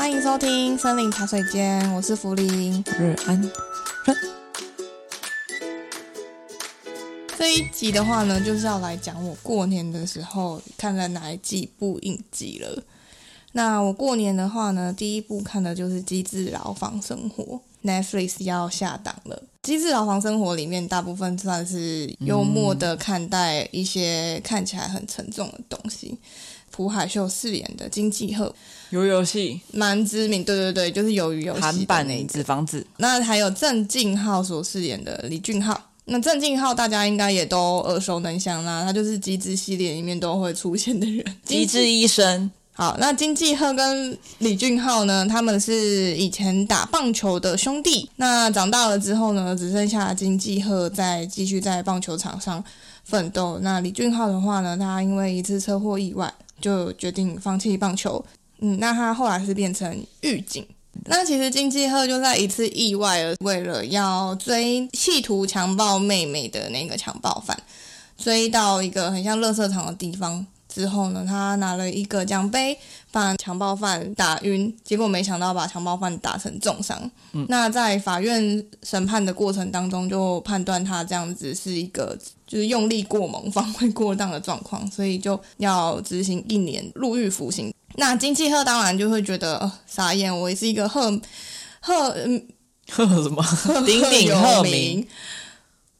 欢迎收听森林茶水间，我是福林。日安。这一集的话呢，就是要来讲我过年的时候看了哪几部影集了。那我过年的话呢，第一部看的就是《机智牢房生活》，Netflix 要下档了。《机智牢房生活》里面大部分算是幽默的看待一些看起来很沉重的东西。朴海秀饰演的金继赫，鱿鱼游戏蛮知名，对对对，就是鱿鱼游戏韩版的纸房子。那还有郑敬浩所饰演的李俊浩，那郑敬浩大家应该也都耳熟能详啦，他就是机智系列里面都会出现的人，机智医生。好，那金继赫跟李俊浩呢，他们是以前打棒球的兄弟，那长大了之后呢，只剩下金继赫在继续在棒球场上奋斗。那李俊浩的话呢，他因为一次车祸意外。就决定放弃棒球，嗯，那他后来是变成狱警。那其实金济赫就在一次意外而为了要追企图强暴妹妹的那个强暴犯，追到一个很像垃圾场的地方之后呢，他拿了一个奖杯把强暴犯打晕，结果没想到把强暴犯打成重伤。嗯，那在法院审判的过程当中，就判断他这样子是一个。就是用力过猛、防卫过当的状况，所以就要执行一年入狱服刑。那金继赫当然就会觉得、呃、傻眼，我也是一个赫 赫嗯赫什么鼎鼎赫名，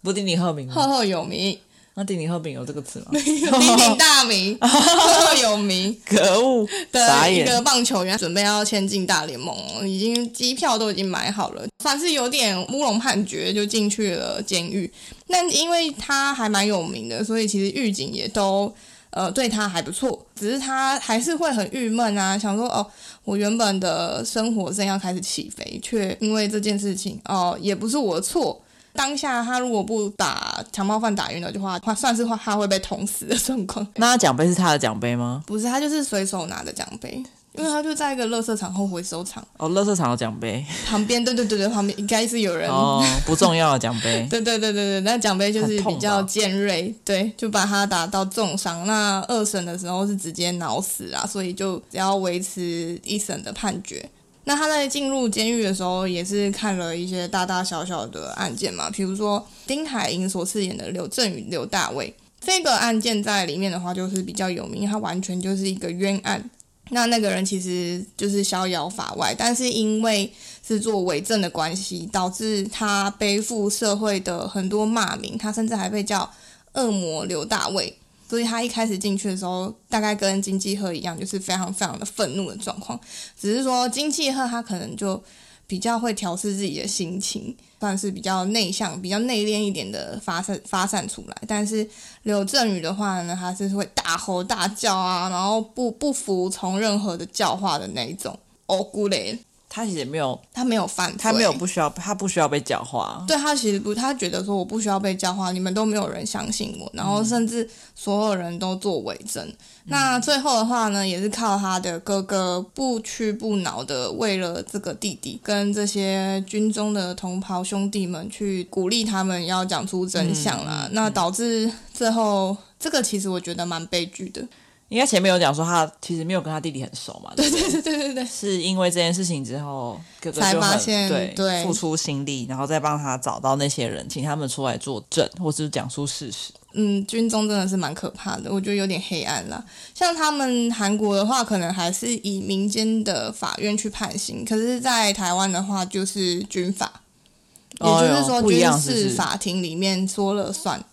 不鼎鼎赫名，赫赫有名。那鼎鼎赫名有这个词吗？鼎鼎大名，赫赫有名。可恶！的一个棒球员准备要签进大联盟，已经机票都已经买好了，算是有点乌龙判决，就进去了监狱。那因为他还蛮有名的，所以其实狱警也都呃对他还不错。只是他还是会很郁闷啊，想说哦，我原本的生活正要开始起飞，却因为这件事情哦，也不是我的错。当下他如果不把强暴犯打晕了的话，他算是话他会被捅死的状况。那奖杯是他的奖杯吗？不是，他就是随手拿的奖杯，因为他就在一个垃圾场后回收场。哦，垃圾场的奖杯旁边，对对对对，旁边应该是有人哦，不重要的奖杯。对对对对对，那奖杯就是比较尖锐，对，就把他打到重伤。那二审的时候是直接脑死啊，所以就只要维持一审的判决。那他在进入监狱的时候，也是看了一些大大小小的案件嘛，比如说丁海寅所饰演的刘振宇、刘大卫这个案件在里面的话，就是比较有名，他完全就是一个冤案。那那个人其实就是逍遥法外，但是因为是做伪证的关系，导致他背负社会的很多骂名，他甚至还被叫恶魔刘大卫。所以他一开始进去的时候，大概跟金济赫一样，就是非常非常的愤怒的状况。只是说金济赫他可能就比较会调适自己的心情，算是比较内向、比较内敛一点的发散发散出来。但是刘振宇的话呢，他是会大吼大叫啊，然后不不服从任何的教化的那一种。哦，姑嘞。他其实没有，他没有犯，他没有不需要，他不需要被教化。对，他其实不，他觉得说我不需要被教化，你们都没有人相信我，然后甚至所有人都做伪证。嗯、那最后的话呢，也是靠他的哥哥不屈不挠的为了这个弟弟跟这些军中的同袍兄弟们去鼓励他们要讲出真相啦。嗯、那导致最后这个其实我觉得蛮悲剧的。应该前面有讲说他其实没有跟他弟弟很熟嘛？对对对对对对，是因为这件事情之后，哥哥就才发现对对付出心力，然后再帮他找到那些人，请他们出来作证，或是讲出事实。嗯，军中真的是蛮可怕的，我觉得有点黑暗啦。像他们韩国的话，可能还是以民间的法院去判刑，可是，在台湾的话就是军法，也就是说军事法庭里面说了算。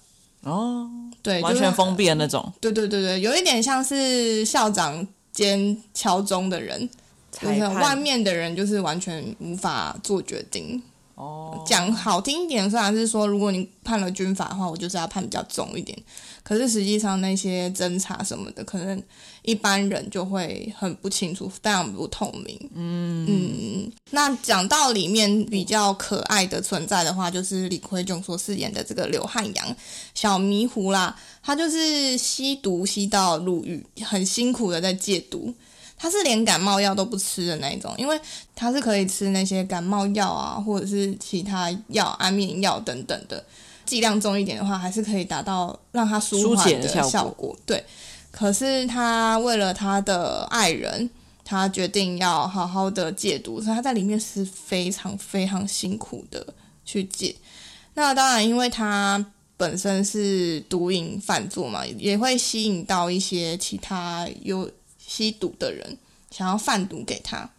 哦。对，完全封闭的那种。对对对对，有一点像是校长兼敲钟的人，就是外面的人就是完全无法做决定。哦，讲好听一点，虽然是说，如果你判了军法的话，我就是要判比较重一点。可是实际上那些侦查什么的，可能一般人就会很不清楚，非常不透明。嗯嗯。那讲到里面比较可爱的存在的话，就是李奎炯所饰演的这个刘汉阳，小迷糊啦，他就是吸毒吸到入狱，很辛苦的在戒毒。他是连感冒药都不吃的那一种，因为他是可以吃那些感冒药啊，或者是其他药、安眠药等等的，剂量重一点的话，还是可以达到让他舒缓的效果。对，可是他为了他的爱人，他决定要好好的戒毒，所以他在里面是非常非常辛苦的去戒。那当然，因为他本身是毒瘾犯作嘛，也会吸引到一些其他有吸毒的人，想要贩毒给他。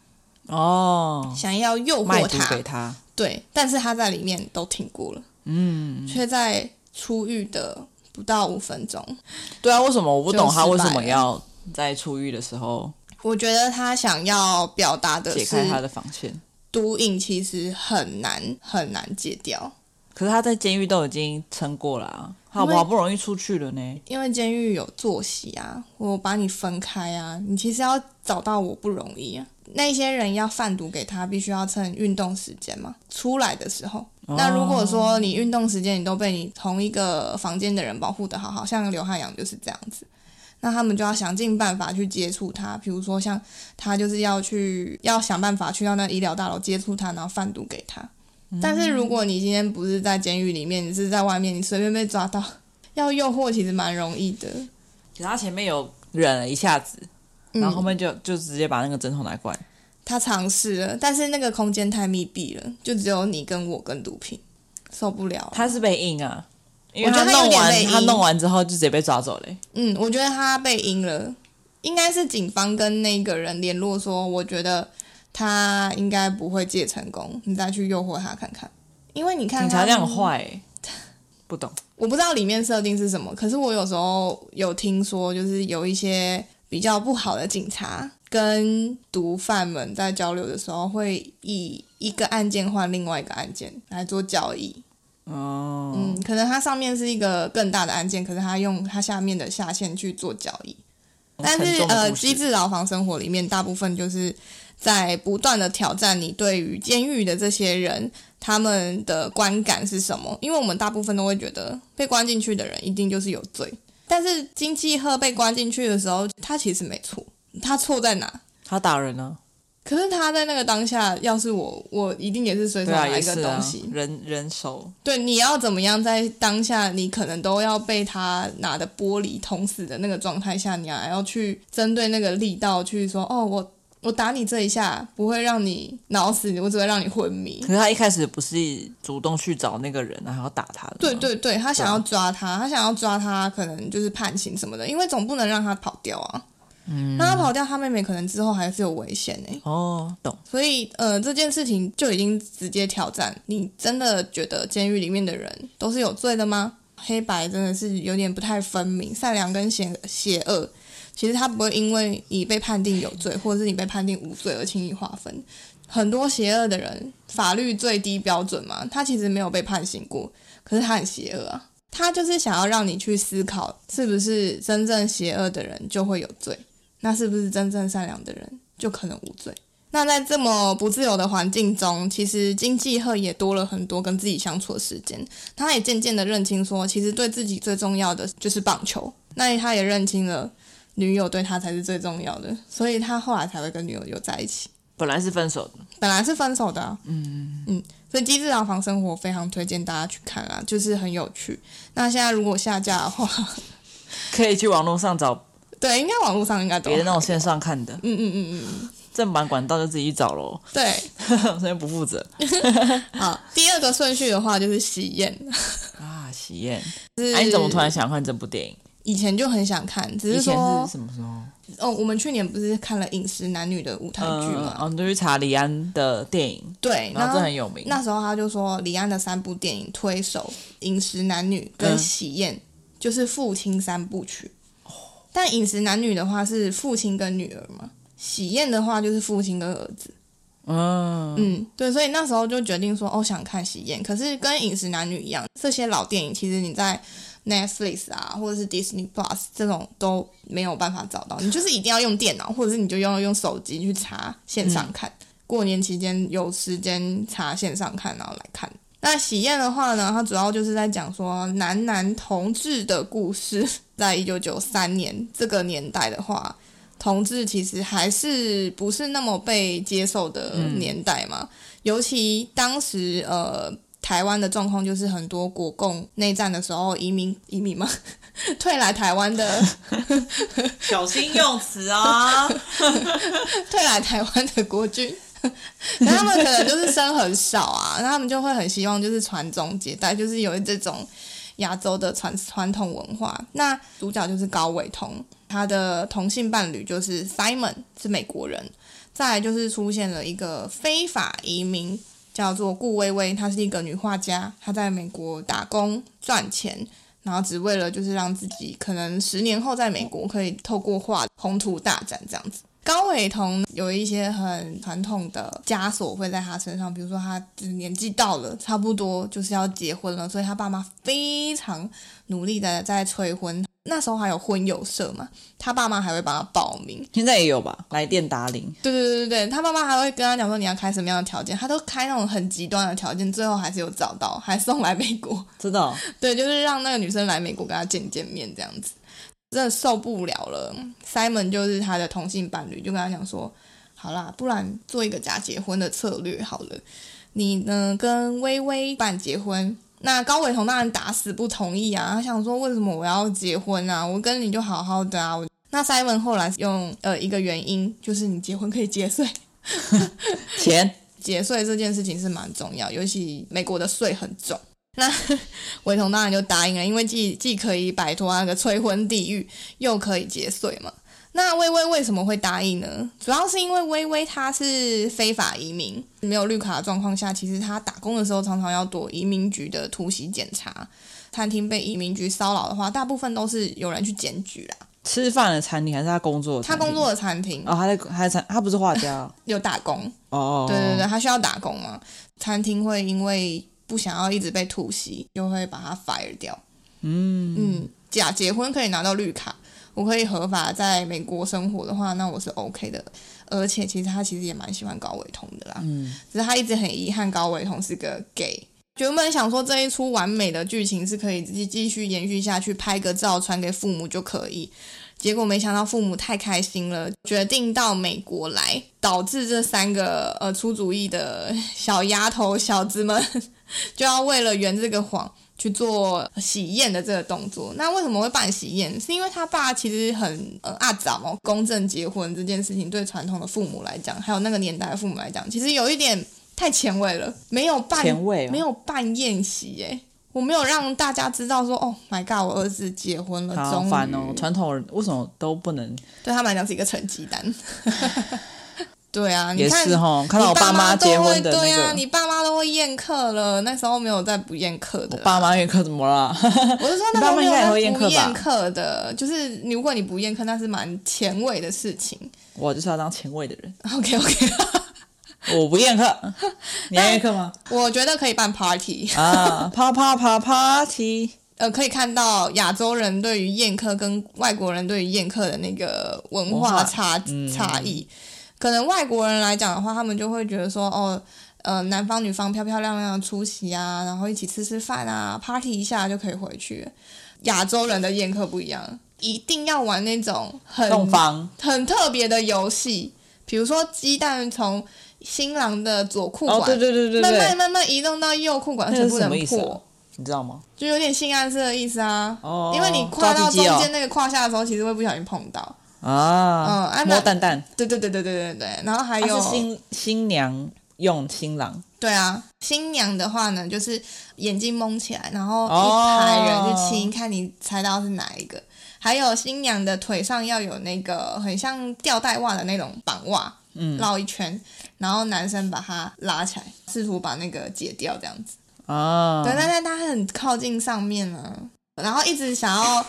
哦，想要诱惑他，给他，对，但是他在里面都挺过了，嗯，却在出狱的不到五分钟，对啊，为什么？我不懂他为什么要在出狱的时候？我觉得他想要表达的是解开他的防线，毒瘾其实很难很难戒掉，可是他在监狱都已经撑过了啊，好不好不容易出去了呢？因为监狱有作息啊，我把你分开啊，你其实要找到我不容易啊。那些人要贩毒给他，必须要趁运动时间嘛，出来的时候。哦、那如果说你运动时间你都被你同一个房间的人保护的好，好像刘汉阳就是这样子，那他们就要想尽办法去接触他，比如说像他就是要去要想办法去到那医疗大楼接触他，然后贩毒给他。嗯、但是如果你今天不是在监狱里面，你是在外面，你随便被抓到，要诱惑其实蛮容易的。可他前面有忍了一下子。然后后面就就直接把那个针头拿过来。他尝试了，但是那个空间太密闭了，就只有你跟我跟毒品，受不了。他是被阴啊，因为他弄完他，他弄完之后就直接被抓走了。嗯，我觉得他被阴了，应该是警方跟那个人联络说，我觉得他应该不会戒成功，你再去诱惑他看看。因为你看警察这样坏，不懂，我不知道里面设定是什么，可是我有时候有听说，就是有一些。比较不好的警察跟毒贩们在交流的时候，会以一个案件换另外一个案件来做交易。哦，嗯，可能它上面是一个更大的案件，可是他用它下面的下线去做交易。但是呃，机智牢房生活里面大部分就是在不断的挑战你对于监狱的这些人他们的观感是什么？因为我们大部分都会觉得被关进去的人一定就是有罪。但是金继赫被关进去的时候，他其实没错。他错在哪？他打人呢？可是他在那个当下，要是我，我一定也是随手拿一个东西。啊、人人手。对，你要怎么样在当下，你可能都要被他拿的玻璃捅死的那个状态下，你还要去针对那个力道去说，哦，我。我打你这一下不会让你脑死，我只会让你昏迷。可是他一开始不是主动去找那个人，然后打他的。对对对，他想要抓他，他想要抓他，可能就是判刑什么的，因为总不能让他跑掉啊。嗯，让他跑掉，他妹妹可能之后还是有危险呢。哦，懂。所以呃，这件事情就已经直接挑战你，真的觉得监狱里面的人都是有罪的吗？黑白真的是有点不太分明，善良跟邪邪恶。其实他不会因为你被判定有罪，或者是你被判定无罪而轻易划分。很多邪恶的人，法律最低标准嘛，他其实没有被判刑过，可是他很邪恶啊。他就是想要让你去思考，是不是真正邪恶的人就会有罪？那是不是真正善良的人就可能无罪？那在这么不自由的环境中，其实金继赫也多了很多跟自己相处的时间。他也渐渐的认清说，其实对自己最重要的就是棒球。那他也认清了。女友对他才是最重要的，所以他后来才会跟女友又在一起。本来是分手的，本来是分手的啊。嗯嗯，所以《机智牢房生活》非常推荐大家去看啊，就是很有趣。那现在如果下架的话，可以去网络上找。对，应该网络上应该都别的那种线上看的。嗯嗯嗯嗯，正版管道就自己去找喽。对，这边不负责。好，第二个顺序的话就是喜宴啊，喜宴。哎，你怎么突然想看这部电影？以前就很想看，只是说是什么时候？哦，我们去年不是看了《饮食男女》的舞台剧吗？嗯，就去查李安的电影。对，然后这很有名。那时候他就说，李安的三部电影推手《饮食男女》跟《喜宴》嗯，就是父亲三部曲。但《饮食男女》的话是父亲跟女儿嘛，《喜宴》的话就是父亲跟儿子。嗯嗯，对，所以那时候就决定说，哦，想看《喜宴》，可是跟《饮食男女》一样，这些老电影其实你在。Netflix 啊，或者是 Disney Plus 这种都没有办法找到，你就是一定要用电脑，或者是你就要用手机去查线上看。嗯、过年期间有时间查线上看，然后来看。那喜宴的话呢，它主要就是在讲说男男同志的故事。在一九九三年这个年代的话，同志其实还是不是那么被接受的年代嘛，嗯、尤其当时呃。台湾的状况就是很多国共内战的时候移民移民嘛，退来台湾的，小心用词啊，退来台湾的国军，那他们可能就是生很少啊，那他们就会很希望就是传宗接代，就是有这种亚洲的传传统文化。那主角就是高伟同，他的同性伴侣就是 Simon 是美国人，再来就是出现了一个非法移民。叫做顾薇薇，她是一个女画家，她在美国打工赚钱，然后只为了就是让自己可能十年后在美国可以透过画宏图大展这样子。高伟彤有一些很传统的枷锁会在他身上，比如说他年纪到了，差不多就是要结婚了，所以他爸妈非常努力的在催婚。那时候还有婚友社嘛，他爸妈还会帮他报名，现在也有吧？来电打铃。对对对对对，他爸妈还会跟他讲说你要开什么样的条件，他都开那种很极端的条件，最后还是有找到，还送来美国。知道？对，就是让那个女生来美国跟他见见面这样子，真的受不了了。Simon 就是他的同性伴侣，就跟他讲说，好啦，不然做一个假结婚的策略好了，你呢跟微微办结婚。那高伟同当然打死不同意啊！他想说，为什么我要结婚啊？我跟你就好好的啊！那 Simon 后来用呃一个原因，就是你结婚可以节税，钱节税这件事情是蛮重要，尤其美国的税很重。那 伟同当然就答应了，因为既既可以摆脱那个催婚地狱，又可以节税嘛。那薇薇为什么会答应呢？主要是因为薇薇她是非法移民，没有绿卡的状况下，其实她打工的时候常常要躲移民局的突袭检查。餐厅被移民局骚扰的话，大部分都是有人去检举啦。吃饭的餐厅还是他工作的？他工作的餐厅哦，他在他在餐，他不是画家，有打工哦。对对对，他需要打工嘛？餐厅会因为不想要一直被突袭，就会把他 fire 掉。嗯嗯，假结婚可以拿到绿卡。我可以合法在美国生活的话，那我是 OK 的。而且其实他其实也蛮喜欢高伟同的啦，嗯，只是他一直很遗憾高伟同是个 gay。原本想说这一出完美的剧情是可以继继续延续下去，拍个照传给父母就可以。结果没想到父母太开心了，决定到美国来，导致这三个呃出主意的小丫头小子们 就要为了圆这个谎。去做喜宴的这个动作，那为什么会办喜宴？是因为他爸其实很呃阿早哦，公证结婚这件事情对传统的父母来讲，还有那个年代的父母来讲，其实有一点太前卫了，没有办前卫、哦，没有办宴席耶，我没有让大家知道说哦，My God，我儿子结婚了，好烦哦，传统人为什么都不能？对他们来讲是一个成绩单。对啊，也是哈，看到我爸妈结婚的那个，对啊，你爸妈都会宴客了，那时候没有再不宴客的。我爸妈宴客怎么了？我是说 那时候没有再不宴客的，就是如果你不宴客，那是蛮前卫的事情。我就是要当前卫的人。OK OK，我不宴客，你要宴客吗？我觉得可以办 party 啊，啪啪啪 party。呃，可以看到亚洲人对于宴客跟外国人对于宴客的那个文化差差异。可能外国人来讲的话，他们就会觉得说，哦，呃，男方女方漂漂亮亮的出席啊，然后一起吃吃饭啊，party 一下就可以回去。亚洲人的宴客不一样，一定要玩那种很很特别的游戏，比如说鸡蛋从新郎的左裤管，哦，对对对对，慢慢慢慢移动到右裤管，而且不能破，你知道吗？就有点性暗示的意思啊，哦，因为你跨到中间那个胯下的时候，其实会不小心碰到。啊，嗯，摸蛋蛋，对对对对对对对，然后还有、啊、新新娘用新郎，对啊，新娘的话呢，就是眼睛蒙起来，然后一排人去亲，哦、看你猜到是哪一个。还有新娘的腿上要有那个很像吊带袜的那种绑袜，嗯，绕一圈，然后男生把它拉起来，试图把那个解掉，这样子。哦，对，但是他很靠近上面呢，然后一直想要。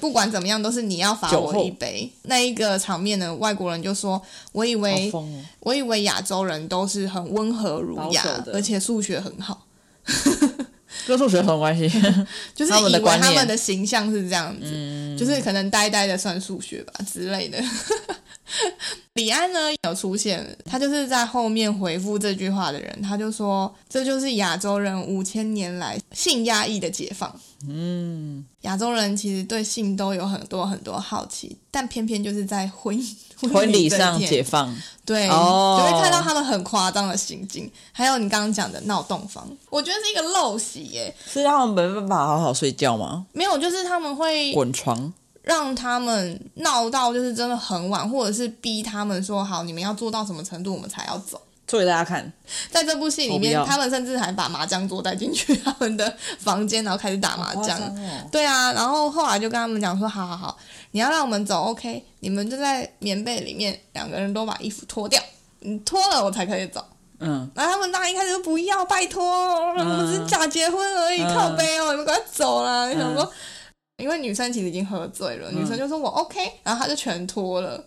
不管怎么样，都是你要罚我一杯。那一个场面呢，外国人就说：“我以为，哦、我以为亚洲人都是很温和儒雅，而且数学很好。”跟数学有什么关系？就是以为他们的形象是这样子，嗯、就是可能呆呆的算数学吧之类的。李安呢有出现，他就是在后面回复这句话的人，他就说：“这就是亚洲人五千年来性压抑的解放。”嗯，亚洲人其实对性都有很多很多好奇，但偏偏就是在婚 婚礼上解放，对，哦、就会看到他们很夸张的行径。还有你刚刚讲的闹洞房，我觉得是一个陋习耶，是让他们没办法好好睡觉吗？没有，就是他们会滚床，让他们闹到就是真的很晚，或者是逼他们说好，你们要做到什么程度，我们才要走。做给大家看，在这部戏里面，他们甚至还把麻将桌带进去他们的房间，然后开始打麻将。哦、对啊，然后后来就跟他们讲说：“好好好，你要让我们走，OK？你们就在棉被里面，两个人都把衣服脱掉，你脱了我才可以走。”嗯，然后他们那一开始就不要，拜托，我们只是假结婚而已，嗯、靠背哦，你们赶快走啦！你想说，嗯、因为女生其实已经喝醉了，女生就说我 OK，然后他就全脱了。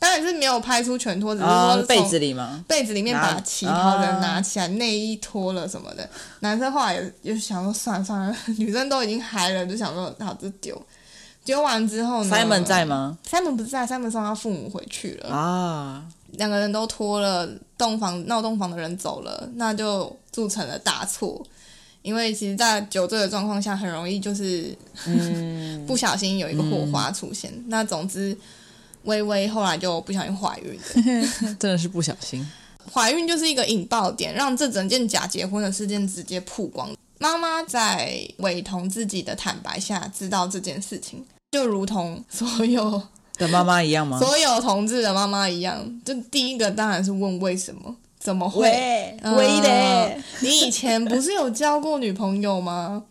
当然是没有拍出全脱，只是说被子里吗？被子里面把旗袍的拿起来，内衣脱了什么的。男生后来也也想说算了算了，女生都已经嗨了，就想说好就丢。丢完之后呢？Simon 在吗？Simon 不在，Simon 送他父母回去了啊。两个人都脱了，洞房闹洞房的人走了，那就铸成了大错。因为其实，在酒醉的状况下，很容易就是嗯 不小心有一个火花出现。嗯、那总之。微微后来就不小心怀孕了，真的是不小心。怀孕就是一个引爆点，让这整件假结婚的事件直接曝光。妈妈在伟彤自己的坦白下知道这件事情，就如同所有的妈妈一样吗？所有同志的妈妈一样，就第一个当然是问为什么？怎么会？喂的、呃，你以前不是有交过女朋友吗？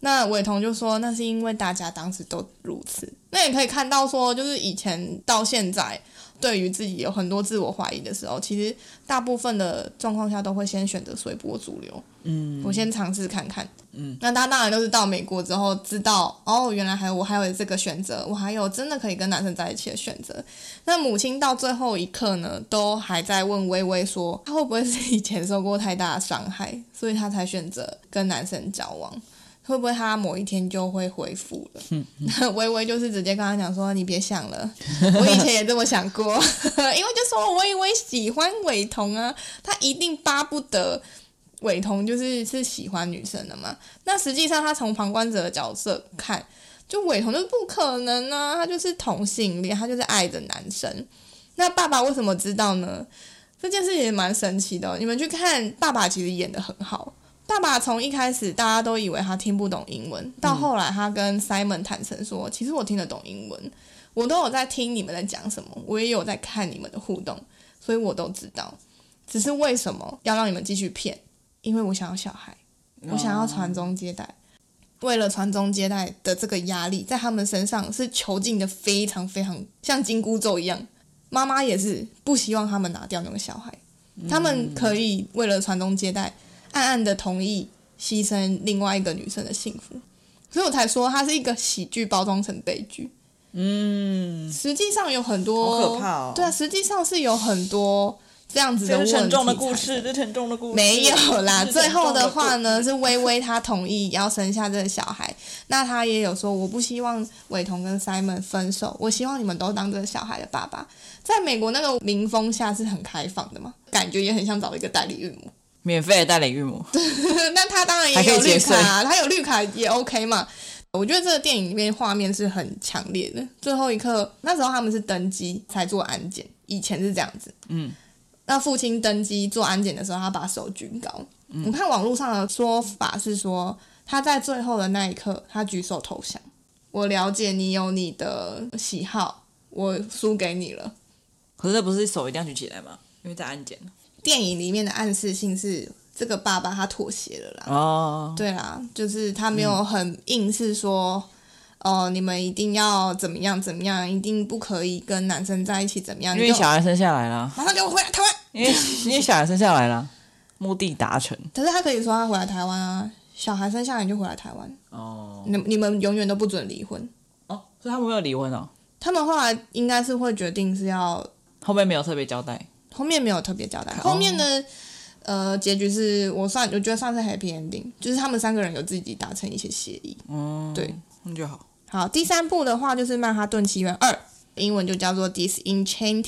那伟彤就说，那是因为大家当时都如此。那也可以看到说，就是以前到现在，对于自己有很多自我怀疑的时候，其实大部分的状况下都会先选择随波逐流。嗯，我先尝试看看。嗯，那他当然都是到美国之后知道，哦，原来还有我还有这个选择，我还有真的可以跟男生在一起的选择。那母亲到最后一刻呢，都还在问微微说，他会不会是以前受过太大的伤害，所以他才选择跟男生交往。会不会他某一天就会恢复了？微微就是直接跟他讲说：“你别想了，我以前也这么想过，因为就说微微喜欢伟彤啊，他一定巴不得伟彤就是是喜欢女生的嘛。那实际上他从旁观者的角色看，就伟彤就是不可能啊，他就是同性恋，他就是爱着男生。那爸爸为什么知道呢？这件事也蛮神奇的、哦。你们去看，爸爸其实演的很好。”爸爸从一开始大家都以为他听不懂英文，到后来他跟 Simon 坦诚说：“嗯、其实我听得懂英文，我都有在听你们在讲什么，我也有在看你们的互动，所以我都知道。只是为什么要让你们继续骗？因为我想要小孩，我想要传宗接代。为了传宗接代的这个压力，在他们身上是囚禁的非常非常像紧箍咒一样。妈妈也是不希望他们拿掉那个小孩，他们可以为了传宗接代。”暗暗的同意牺牲另外一个女生的幸福，所以我才说它是一个喜剧包装成悲剧。嗯，实际上有很多，好可怕哦。对啊，实际上是有很多这样子的。沉重的故事，这沉重的故事没有啦。最后的话呢，是微微她同意要生下这个小孩。那她也有说，我不希望伟彤跟 Simon 分手，我希望你们都当这个小孩的爸爸。在美国那个民风下是很开放的嘛，感觉也很像找一个代理孕母。免费的代理孕母，那他当然也有绿卡啊，他有绿卡也 OK 嘛。我觉得这个电影里面画面是很强烈的。最后一刻，那时候他们是登机才做安检，以前是这样子。嗯，那父亲登机做安检的时候，他把手举高。嗯，我看网络上的说法是说，他在最后的那一刻，他举手投降。我了解你有你的喜好，我输给你了。可是这不是手一定要举起来吗？因为在安检。电影里面的暗示性是这个爸爸他妥协了啦，哦，对啦，就是他没有很硬是说，哦、你们一定要怎么样怎么样，一定不可以跟男生在一起怎么样，因为小孩生下来了，马上给我回来台湾，因为因为小孩生下来了，目的达成。可是他可以说他回来台湾啊，小孩生下来就回来台湾，哦，你你们永远都不准离婚，哦，所以他们没有离婚哦，他们后来应该是会决定是要，后面没有特别交代。后面没有特别交代，后面的呃结局是我算我觉得算是 happy ending，就是他们三个人有自己达成一些协议，嗯，对，那就好。好，第三部的话就是《曼哈顿奇缘二》，英文就叫做《Disenchanted》，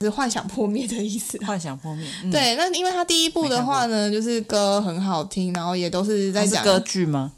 是幻想破灭的意思。幻想破灭，嗯、对，那因为它第一部的话呢，就是歌很好听，然后也都是在讲歌剧吗？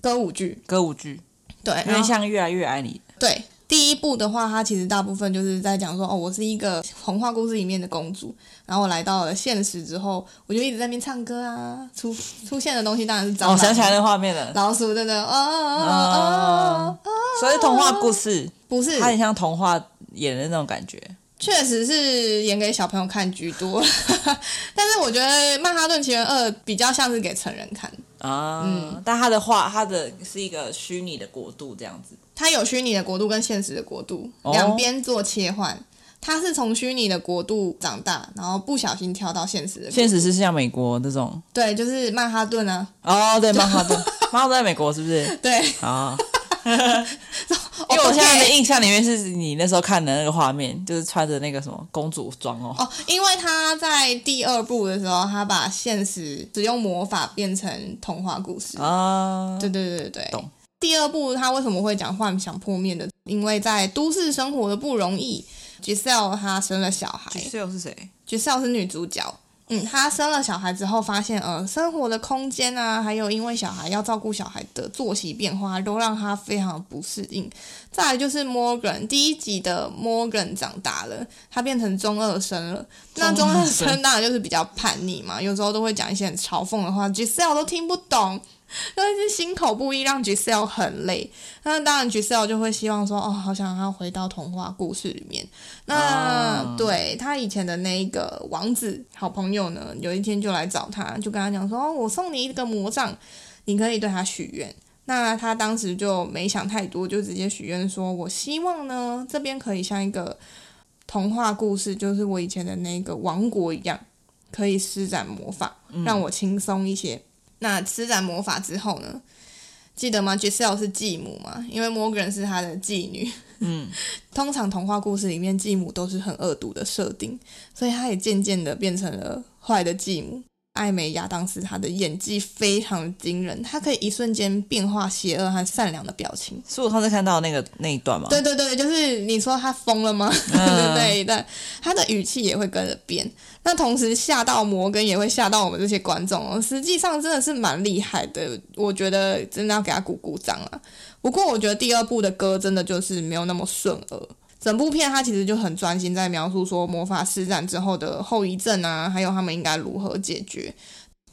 歌舞剧，歌舞剧，对，有点像《越来越爱你》。对，第一部的话，它其实大部分就是在讲说，哦，我是一个童话故事里面的公主，然后我来到了现实之后，我就一直在那边唱歌啊，出出现的东西当然是蟑螂。我想起来那画面了，老鼠真的，哦哦哦哦，所以童话故事不是，它很像童话演的那种感觉。确实是演给小朋友看居多，但是我觉得《曼哈顿奇缘二》比较像是给成人看啊。嗯，但他的话，他的是一个虚拟的国度这样子，它有虚拟的国度跟现实的国度两边做切换。他是从虚拟的国度长大，然后不小心跳到现实的。现实是像美国那种，对，就是曼哈顿啊。哦，对，曼哈顿，曼哈顿在美国是不是？对，啊。因为我现在的印象里面是你那时候看的那个画面，就是穿着那个什么公主装哦。哦，因为他在第二部的时候，他把现实使用魔法变成童话故事啊。对对对对，懂。第二部他为什么会讲幻想破灭的？因为在都市生活的不容易。Giselle 她生了小孩。Giselle 是谁？Giselle 是女主角。嗯，她生了小孩之后，发现呃，生活的空间啊，还有因为小孩要照顾小孩的作息变化，都让她非常的不适应。再来就是 Morgan，第一集的 Morgan 长大了，他变成中二生了。那中二生当然就是比较叛逆嘛，有时候都会讲一些很嘲讽的话，Giselle 都听不懂。因为是心口不一，让 Giselle 很累。那当然，Giselle 就会希望说：“哦，好想要回到童话故事里面。那”那、uh. 对他以前的那一个王子好朋友呢，有一天就来找他，就跟他讲说：“哦，我送你一个魔杖，你可以对他许愿。”那他当时就没想太多，就直接许愿说：“我希望呢，这边可以像一个童话故事，就是我以前的那个王国一样，可以施展魔法，让我轻松一些。”那施展魔法之后呢？记得吗？Giselle 是继母嘛？因为 Morgan 是他的继女。嗯，通常童话故事里面继母都是很恶毒的设定，所以她也渐渐的变成了坏的继母。艾美亚当斯她的演技非常惊人，她可以一瞬间变化邪恶和善良的表情。是我上次看到那个那一段吗？对对对，就是你说他疯了吗？对对对，对，他的语气也会跟着变。那同时吓到摩根，也会吓到我们这些观众哦。实际上真的是蛮厉害的，我觉得真的要给他鼓鼓掌啊。不过我觉得第二部的歌真的就是没有那么顺耳。整部片它其实就很专心在描述说魔法施展之后的后遗症啊，还有他们应该如何解决。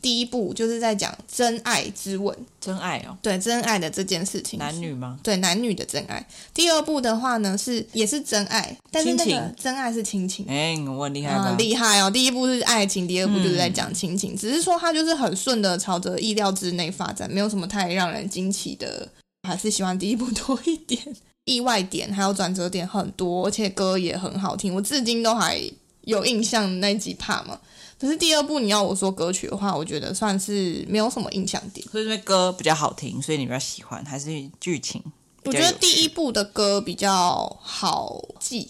第一部就是在讲真爱之吻，真爱哦，对，真爱的这件事情，男女吗？对，男女的真爱。第二部的话呢，是也是真爱，但是那个真爱是亲情。哎，我很厉害吗？厉害哦！第一部是爱情，第二部就是在讲亲情，嗯、只是说它就是很顺的朝着意料之内发展，没有什么太让人惊奇的，还是喜欢第一部多一点。意外点还有转折点很多，而且歌也很好听，我至今都还有印象那几趴嘛。可是第二部你要我说歌曲的话，我觉得算是没有什么印象点。所以因为歌比较好听，所以你比较喜欢，还是剧情？我觉得第一部的歌比较好记，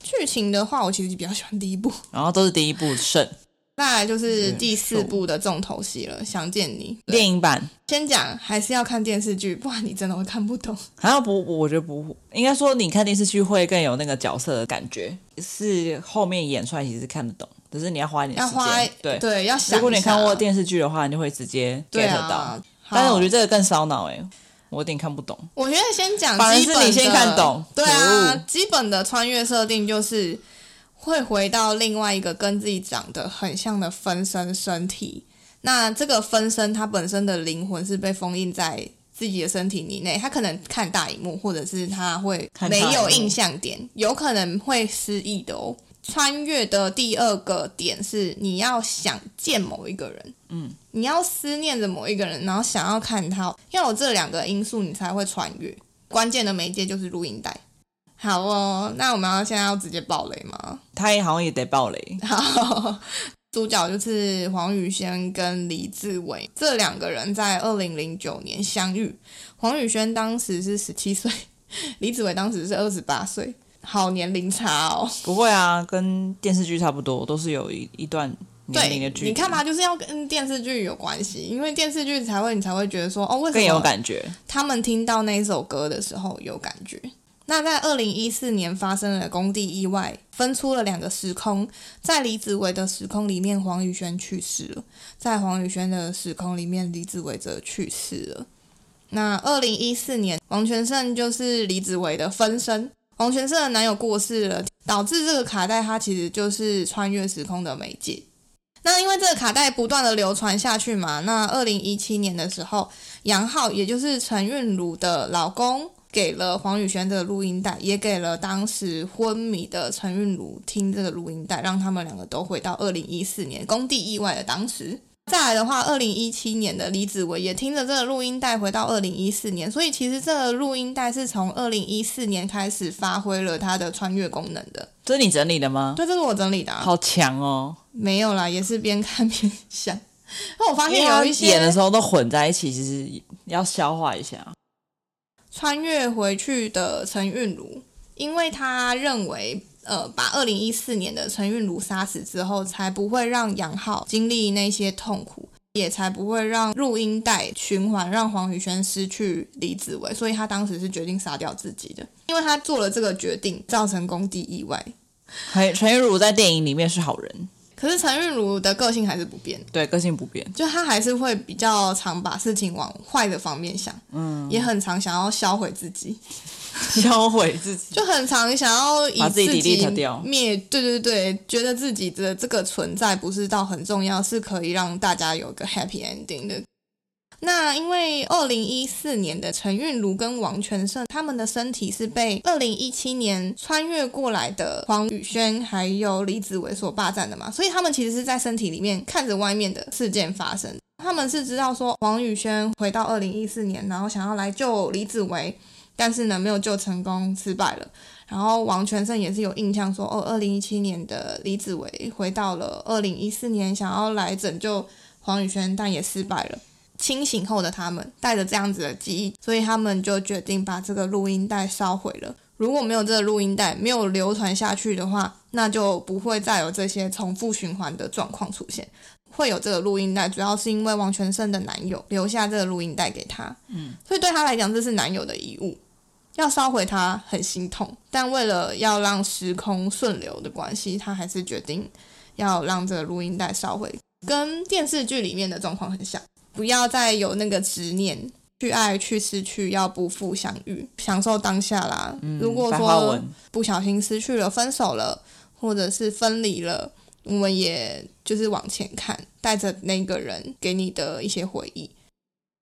剧情的话，我其实比较喜欢第一部。然后都是第一部胜。再来就是第四部的重头戏了，《想见你》电影版。先讲还是要看电视剧，不然你真的会看不懂。好像不，我觉得不，应该说你看电视剧会更有那个角色的感觉，是后面演出来其实看得懂，只是你要花一点时间。要花对对，要想。如果你看过电视剧的话，你就会直接 get 到。啊、但是我觉得这个更烧脑哎，我有点看不懂。我觉得先讲，反而是你先看懂。对啊，基本的穿越设定就是。会回到另外一个跟自己长得很像的分身身体，那这个分身它本身的灵魂是被封印在自己的身体里内，他可能看大荧幕，或者是他会没有印象点，有可能会失忆的哦。穿越的第二个点是你要想见某一个人，嗯，你要思念着某一个人，然后想要看他，要有这两个因素你才会穿越。关键的媒介就是录音带。好哦，那我们要现在要直接爆雷吗？他也好像也得爆雷。好，主角就是黄宇轩跟李志伟这两个人，在二零零九年相遇。黄宇轩当时是十七岁，李志伟当时是二十八岁，好年龄差哦。不会啊，跟电视剧差不多，都是有一一段年龄的剧。你看嘛，就是要跟电视剧有关系，因为电视剧才会你才会觉得说哦，为什么更有感觉？他们听到那首歌的时候有感觉。那在二零一四年发生了工地意外，分出了两个时空。在李子维的时空里面，黄宇轩去世了；在黄宇轩的时空里面，李子维则去世了。那二零一四年，王全胜就是李子维的分身。王全胜的男友过世了，导致这个卡带它其实就是穿越时空的媒介。那因为这个卡带不断的流传下去嘛，那二零一七年的时候，杨浩也就是陈韵如的老公，给了黄宇轩这个录音带，也给了当时昏迷的陈韵如听这个录音带，让他们两个都回到二零一四年工地意外的当时。再来的话，二零一七年的李子维也听着这个录音带回到二零一四年，所以其实这个录音带是从二零一四年开始发挥了它的穿越功能的。这是你整理的吗？对，这是我整理的啊。好强哦！没有啦，也是边看边想。那 我发现有一些演的时候都混在一起，其实要消化一下。穿越回去的陈韵如，因为他认为。呃，把二零一四年的陈韵如杀死之后，才不会让杨浩经历那些痛苦，也才不会让录音带循环，让黄宇轩失去李子维。所以他当时是决定杀掉自己的，因为他做了这个决定，造成工地意外。陈陈韵如在电影里面是好人，可是陈韵如的个性还是不变，对，个性不变，就她还是会比较常把事情往坏的方面想，嗯，也很常想要销毁自己。销毁自己，就很常想要以自己灭，对对对，觉得自己的这个存在不是到很重要，是可以让大家有个 happy ending 的。那因为二零一四年的陈韵如跟王全胜，他们的身体是被二零一七年穿越过来的黄宇轩还有李子维所霸占的嘛，所以他们其实是在身体里面看着外面的事件发生。他们是知道说黄宇轩回到二零一四年，然后想要来救李子维。但是呢，没有救成功，失败了。然后王全胜也是有印象说，哦，二零一七年的李子维回到了二零一四年，想要来拯救黄宇轩，但也失败了。清醒后的他们带着这样子的记忆，所以他们就决定把这个录音带烧毁了。如果没有这个录音带，没有流传下去的话，那就不会再有这些重复循环的状况出现。会有这个录音带，主要是因为王全胜的男友留下这个录音带给他，嗯，所以对他来讲，这是男友的遗物。要烧毁它很心痛，但为了要让时空顺流的关系，他还是决定要让这个录音带烧毁。跟电视剧里面的状况很像，不要再有那个执念，去爱去失去，要不负相遇，享受当下啦。嗯，如果说不小心失去了，分手了，或者是分离了，我们也就是往前看，带着那个人给你的一些回忆。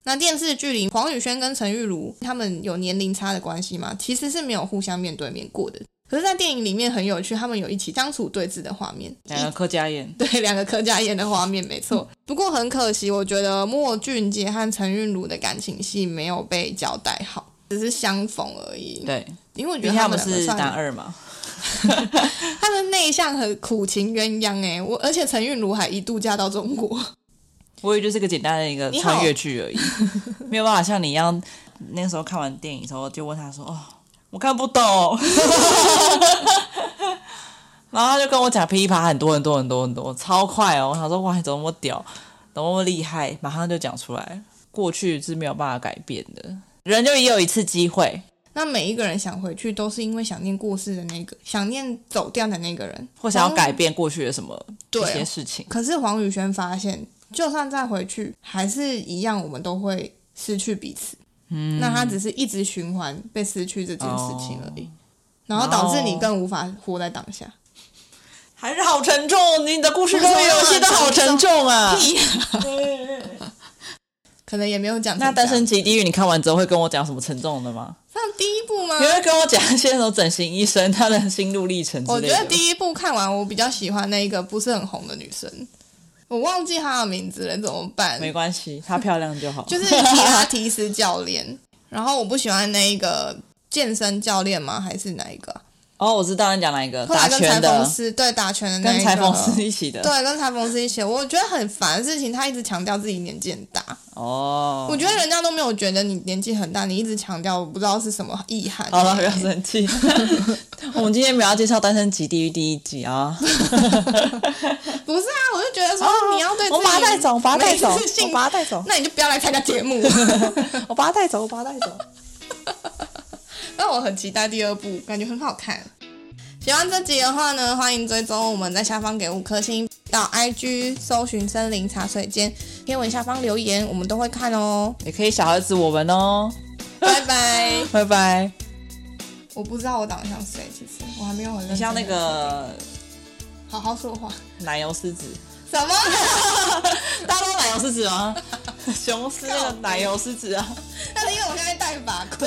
那电视剧里，黄宇轩跟陈玉如他们有年龄差的关系吗？其实是没有互相面对面过的。可是，在电影里面很有趣，他们有一起相处对峙的画面，两个柯佳嬿，对，两个柯佳嬿的画面，没错。不过很可惜，我觉得莫俊杰和陈韵如的感情戏没有被交代好，只是相逢而已。对，因为我觉得他们，是男二嘛，他们内向和苦情鸳鸯哎，我而且陈韵如还一度嫁到中国。我也就是个简单的一个穿越剧而已，没有办法像你一样，那个时候看完电影的时候就问他说：“哦，我看不懂。”然后他就跟我讲噼里啪很多很多很多很多，超快哦！我想说哇，你怎么那么屌，怎么那么厉害？马上就讲出来。过去是没有办法改变的，人就也有一次机会。那每一个人想回去，都是因为想念过世的那个，想念走掉的那个人，或想要改变过去的什么一些事情。可是黄宇轩发现。就算再回去，还是一样，我们都会失去彼此。嗯，那他只是一直循环被失去这件事情而已，哦、然后导致你更无法活在当下。还是好沉重，你的故事中有些都好沉重啊！可能也没有讲。那《单身即地狱》，你看完之后会跟我讲什么沉重的吗？上第一部吗？你会跟我讲一些什么整形医生他的心路历程？我觉得第一部看完，我比较喜欢那一个不是很红的女生。我忘记他的名字了，怎么办？没关系，她漂亮就好。就是皮拉提斯教练，然后我不喜欢那一个健身教练吗？还是哪一个？哦，我知道你讲哪一个，打拳的。对，打拳的那个。跟裁缝师一起的。对，跟裁缝师一起。我觉得很烦的事情，他一直强调自己年纪很大。哦。我觉得人家都没有觉得你年纪很大，你一直强调，我不知道是什么意涵。好了，不要生气。我们今天不要介绍《单身即地狱》第一集啊。不是啊，我就觉得说你要对。我把他带走，把他带走，我把他带走。那你就不要来参加节目。我把他带走，我把他带走。那我很期待第二部，感觉很好看。喜欢这集的话呢，欢迎追踪我们在下方给五颗星，到 IG 搜寻森林茶水间，贴文下方留言，我们都会看哦。也可以小盒子我们哦。拜拜，拜拜。我不知道我长得像谁，其实我还没有很认识。你像那个，好好说话。奶油狮子。什么？大家都奶油狮子吗？雄狮那个奶油狮子啊。那是因为我现在戴发箍。